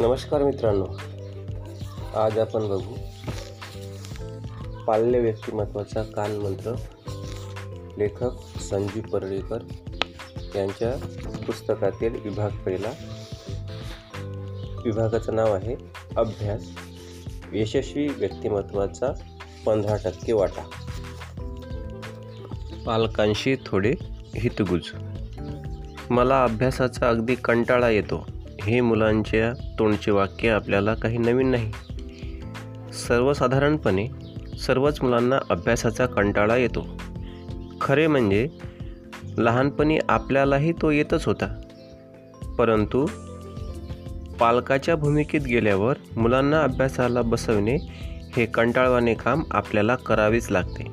नमस्कार मित्रांनो आज आपण बघू पाल्य व्यक्तिमत्वाचा कानमंत्र लेखक संजीव परळीकर यांच्या पुस्तकातील विभाग पहिला. विभागाचं नाव आहे अभ्यास यशस्वी व्यक्तिमत्वाचा पंधरा टक्के वाटा. पालकांशी थोडे हितगुज. मला अभ्यासाचा अगदी कंटाळा येतो. हे मुलांच्या तोंडचे वाक्य आपल्याला काही नवीन नाही. सर्वसाधारणपणे सर्वच मुलांना अभ्यासाचा कंटाळा येतो. खरे म्हणजे लहानपणी आपल्यालाही तो येतच होता. परंतु पालकाच्या भूमिकेत गेल्यावर मुलांना अभ्यासाला बसवणे हे कंटाळवाने काम आपल्याला करावेच लागते.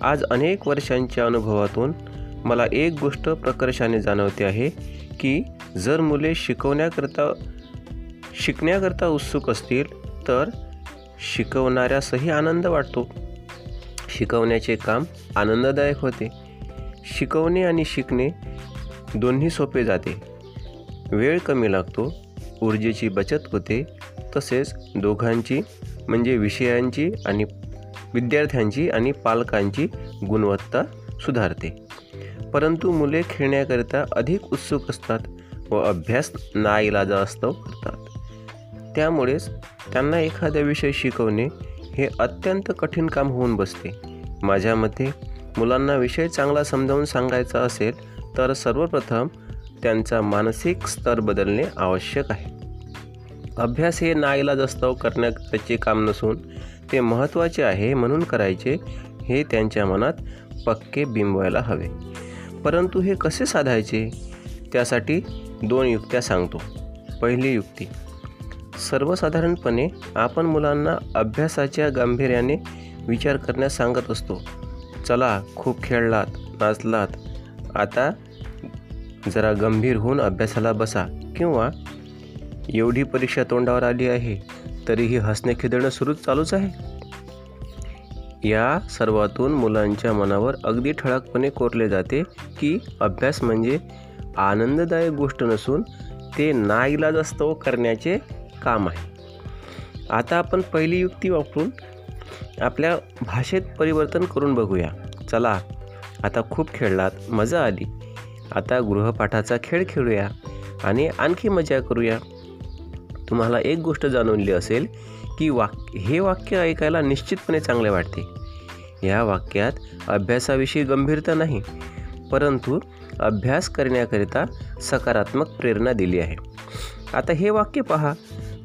आज अनेक वर्षांच्या अनुभवातून मला एक गोष्ट प्रकर्षाने जाणवते आहे की जर मुले शिकवण्याकरता शिकण्याकरता उत्सुक असतील तर शिकवणाऱ्यासही आनंद वाटतो. शिकवण्याचे काम आनंददायक होते. शिकवणे आणि शिकणे दोन्ही सोपे जाते. वेळ कमी लागतो ऊर्जेची बचत होते तसेच दोघांची म्हणजे विषयांची आणि विद्यार्थ्यांची आणि पालकांची गुणवत्ता सुधारते. परंतु मुले खेळण्याकरिता अधिक उत्सुक असतात. व अभ्यास नाईलाजास्तव करतात. त्यामुळेच त्यांना एखादा विषय शिकवणे हे अत्यंत कठीण काम होऊन बसते. माझ्या मते मुलांना विषय चांगला समजावून सांगायचा असेल तर सर्वप्रथम त्यांचा मानसिक स्तर बदलणे आवश्यक आहे. अभ्यास हे नाईलाजास्तव करण्याचे काम नसून ते महत्त्वाचे आहे म्हणून करायचे हे त्यांच्या मनात पक्के बिंबवायला हवे. परंतु हे कसे साधायचे? त्यासाठी दोन युक्त्या सांगतो. पहिली युक्ती. सर्वसाधारणपणे आपण मुलांना अभ्यासाच्या गांभीर्याने विचार करण्यास सांगत असतो. चला खूप खेळलात नाचलात. आता जरा गंभीर होऊन अभ्यासाला बसा. किंवा एवढी परीक्षा तोंडावर आली आहे तरीही हसणे खिदळणं सुरूच चालूच आहे. या सर्वातून मुलांच्या मनावर अगदी ठळकपणे कोरले जाते की अभ्यास म्हणजे आनंददायक गोष्ट नसून ते नाईलाजास्तव करण्याचे काम आहे. आता आपण पहिली युक्ती वापरून आपल्या भाषेत परिवर्तन करून बघूया. चला आता खूप खेळलात मजा आली. आता गृहपाठाचा खेळ खेळूया आणि आणखी मजा करूया. तुम्हाला एक गोष्ट जाणवली असेल की वाक हे वाक्य ऐकायला निश्चितपणे चांगले वाटते. या वाक्यात अभ्यासाविषयी गंभीरता नाही परंतु अभ्यास करण्याकरिता सकारात्मक प्रेरणा दिली आहे. आता हे वाक्य पहा.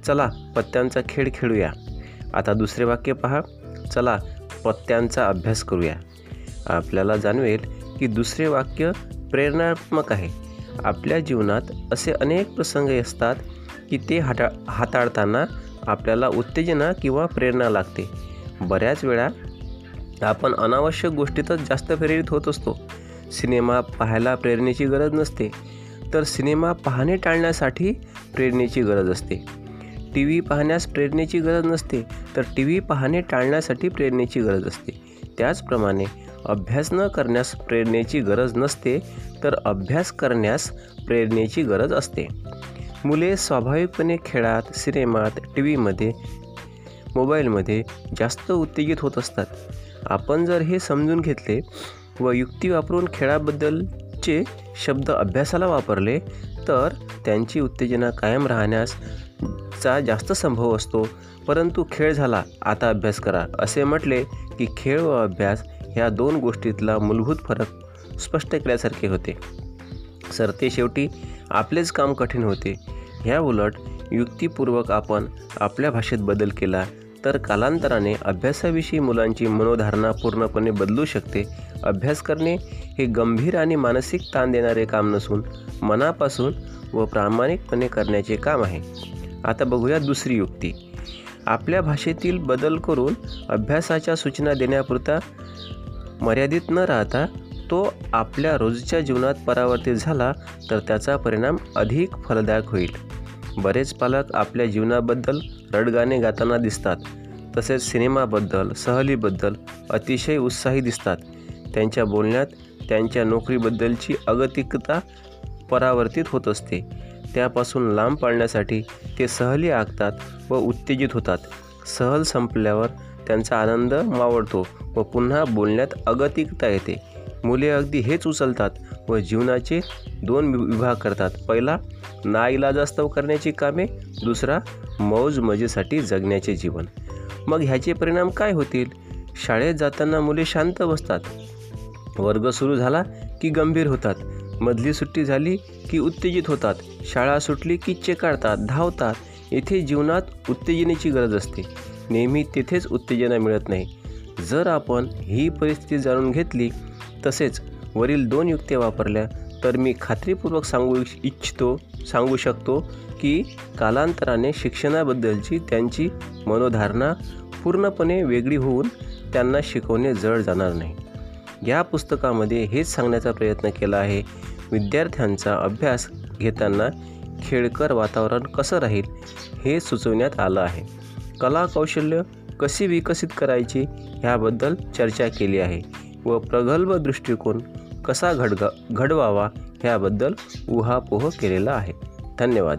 चला पत्त्यांचा खेळ खेळूया. आता दुसरे वाक्य पहा. चला पत्त्यांचा अभ्यास करूया. आपल्याला जाणवेल की दुसरे वाक्य प्रेरणात्मक आहे. आपल्या जीवनात असे अनेक प्रसंग असतात की ते हाता हाताळताना आपल्याला उत्तेजना किंवा प्रेरणा लागते. बऱ्याच वेळा आपण अनावश्यक गोष्टीतच जास्त प्रेरित होत असतो. सिनेमा पाहायला प्रेरणेची गरज नसते. तर सिनेमा पाहणे टाळण्यासाठी प्रेरणेची गरज असते. टी व्ही पाहण्यास प्रेरणेची गरज नसते तर टी व्ही पाहणे टाळण्यासाठी प्रेरणेची गरज असते. त्याचप्रमाणे अभ्यास न करण्यास प्रेरणेची गरज नसते तर अभ्यास करण्यास प्रेरणेची गरज असते. मुले स्वाभाविकपणे खेळात सिनेमात टी व्हीमध्ये मोबाईलमध्ये जास्त उत्तेजित होत असतात. आपण जर हे समजून घेतले व युक्ती वापरून खेळाबद्दलचे शब्द अभ्यासाला वापरले तर त्यांची उत्तेजना कायम राहण्यास चा जास्त संभव असतो. परंतु खेळ झाला आता अभ्यास करा असे म्हटले की खेळ व अभ्यास ह्या दोन गोष्टीतला मूलभूत फरक स्पष्ट केल्यासारखे होते. सरते शेवटी आपलेच काम कठीण होते. ह्या उलट युक्तिपूर्वक आपण आपल्या भाषेत बदल केला तर कालांतराने अभ्यासाविषयी मुलांची मनोधारणा पूर्णपणे बदलू शकते. अभ्यास करणे हे गंभीर आणि मानसिक ताण देणारे काम नसून मनापासून व प्रामाणिकपणे करण्याचे काम आहे. आता बघूया दुसरी युक्ती. आपल्या भाषेतील बदल करून अभ्यासाच्या सूचना देण्यापुरता मर्यादित न राहता तो आपल्या रोजच्या जीवनात परावर्तित झाला तर त्याचा परिणाम अधिक फलदायक होईल. बरेच पालक आपल्या जीवनाबद्दल रडगाणे गाताना दिसतात. तसेच सिनेमाबद्दल सहलीबद्दल अतिशय उत्साही दिसतात. त्यांच्या बोलण्यात त्यांच्या नोकरीबद्दलची अगतिकता परावर्तित होत असते. त्यापासून लांब पाळण्यासाठी ते सहली आखतात व उत्तेजित होतात. सहल संपल्यावर त्यांचा आनंद मावळतो व पुन्हा बोलण्यात अगतिकता येते. मुले अगदी हेच उचलतात व जीवनाचे दोन वि- विभाग करतात. पहिला नाईलाजास्तव करण्याची कामे दुसरा मौज मजेसाठी जगण्याचे जीवन. मग ह्याचे परिणाम काय होतील? शाळेत जाताना मुले शांत बसतात. वर्ग सुरू झाला की गंभीर होतात. मधली सुट्टी झाली की उत्तेजित होतात. शाळा सुटली की चेकाळतात धावतात. येथे जीवनात उत्तेजनेची गरज असते. नेहमी तेथेच उत्तेजना मिळत नाही. जर आपण ही परिस्थिती जाणून घेतली तसेच वरील दोन युक्त्या वापरल्या तर मी खात्रीपूर्वक सांगू इच्छितो सांगू शकतो की कालांतराने शिक्षणाबद्दलची त्यांची मनोधारणा पूर्णपणे वेगळी होऊन त्यांना शिकवणे जड जाणार नाही. या पुस्तकामध्ये हेच सांगण्याचा प्रयत्न केला आहे विद्यार्थ्यांचा अभ्यास घेताना खेळकर वातावरण कसं राहील हे सुचवण्यात आलं आहे. कला कौशल्य कशी विकसित करायची ह्याबद्दल चर्चा केली आहे व प्रगल्भ दृष्टिकोन कसा घडगा घडवावा ह्याबद्दल उहापोह केलेला आहे. धन्यवाद.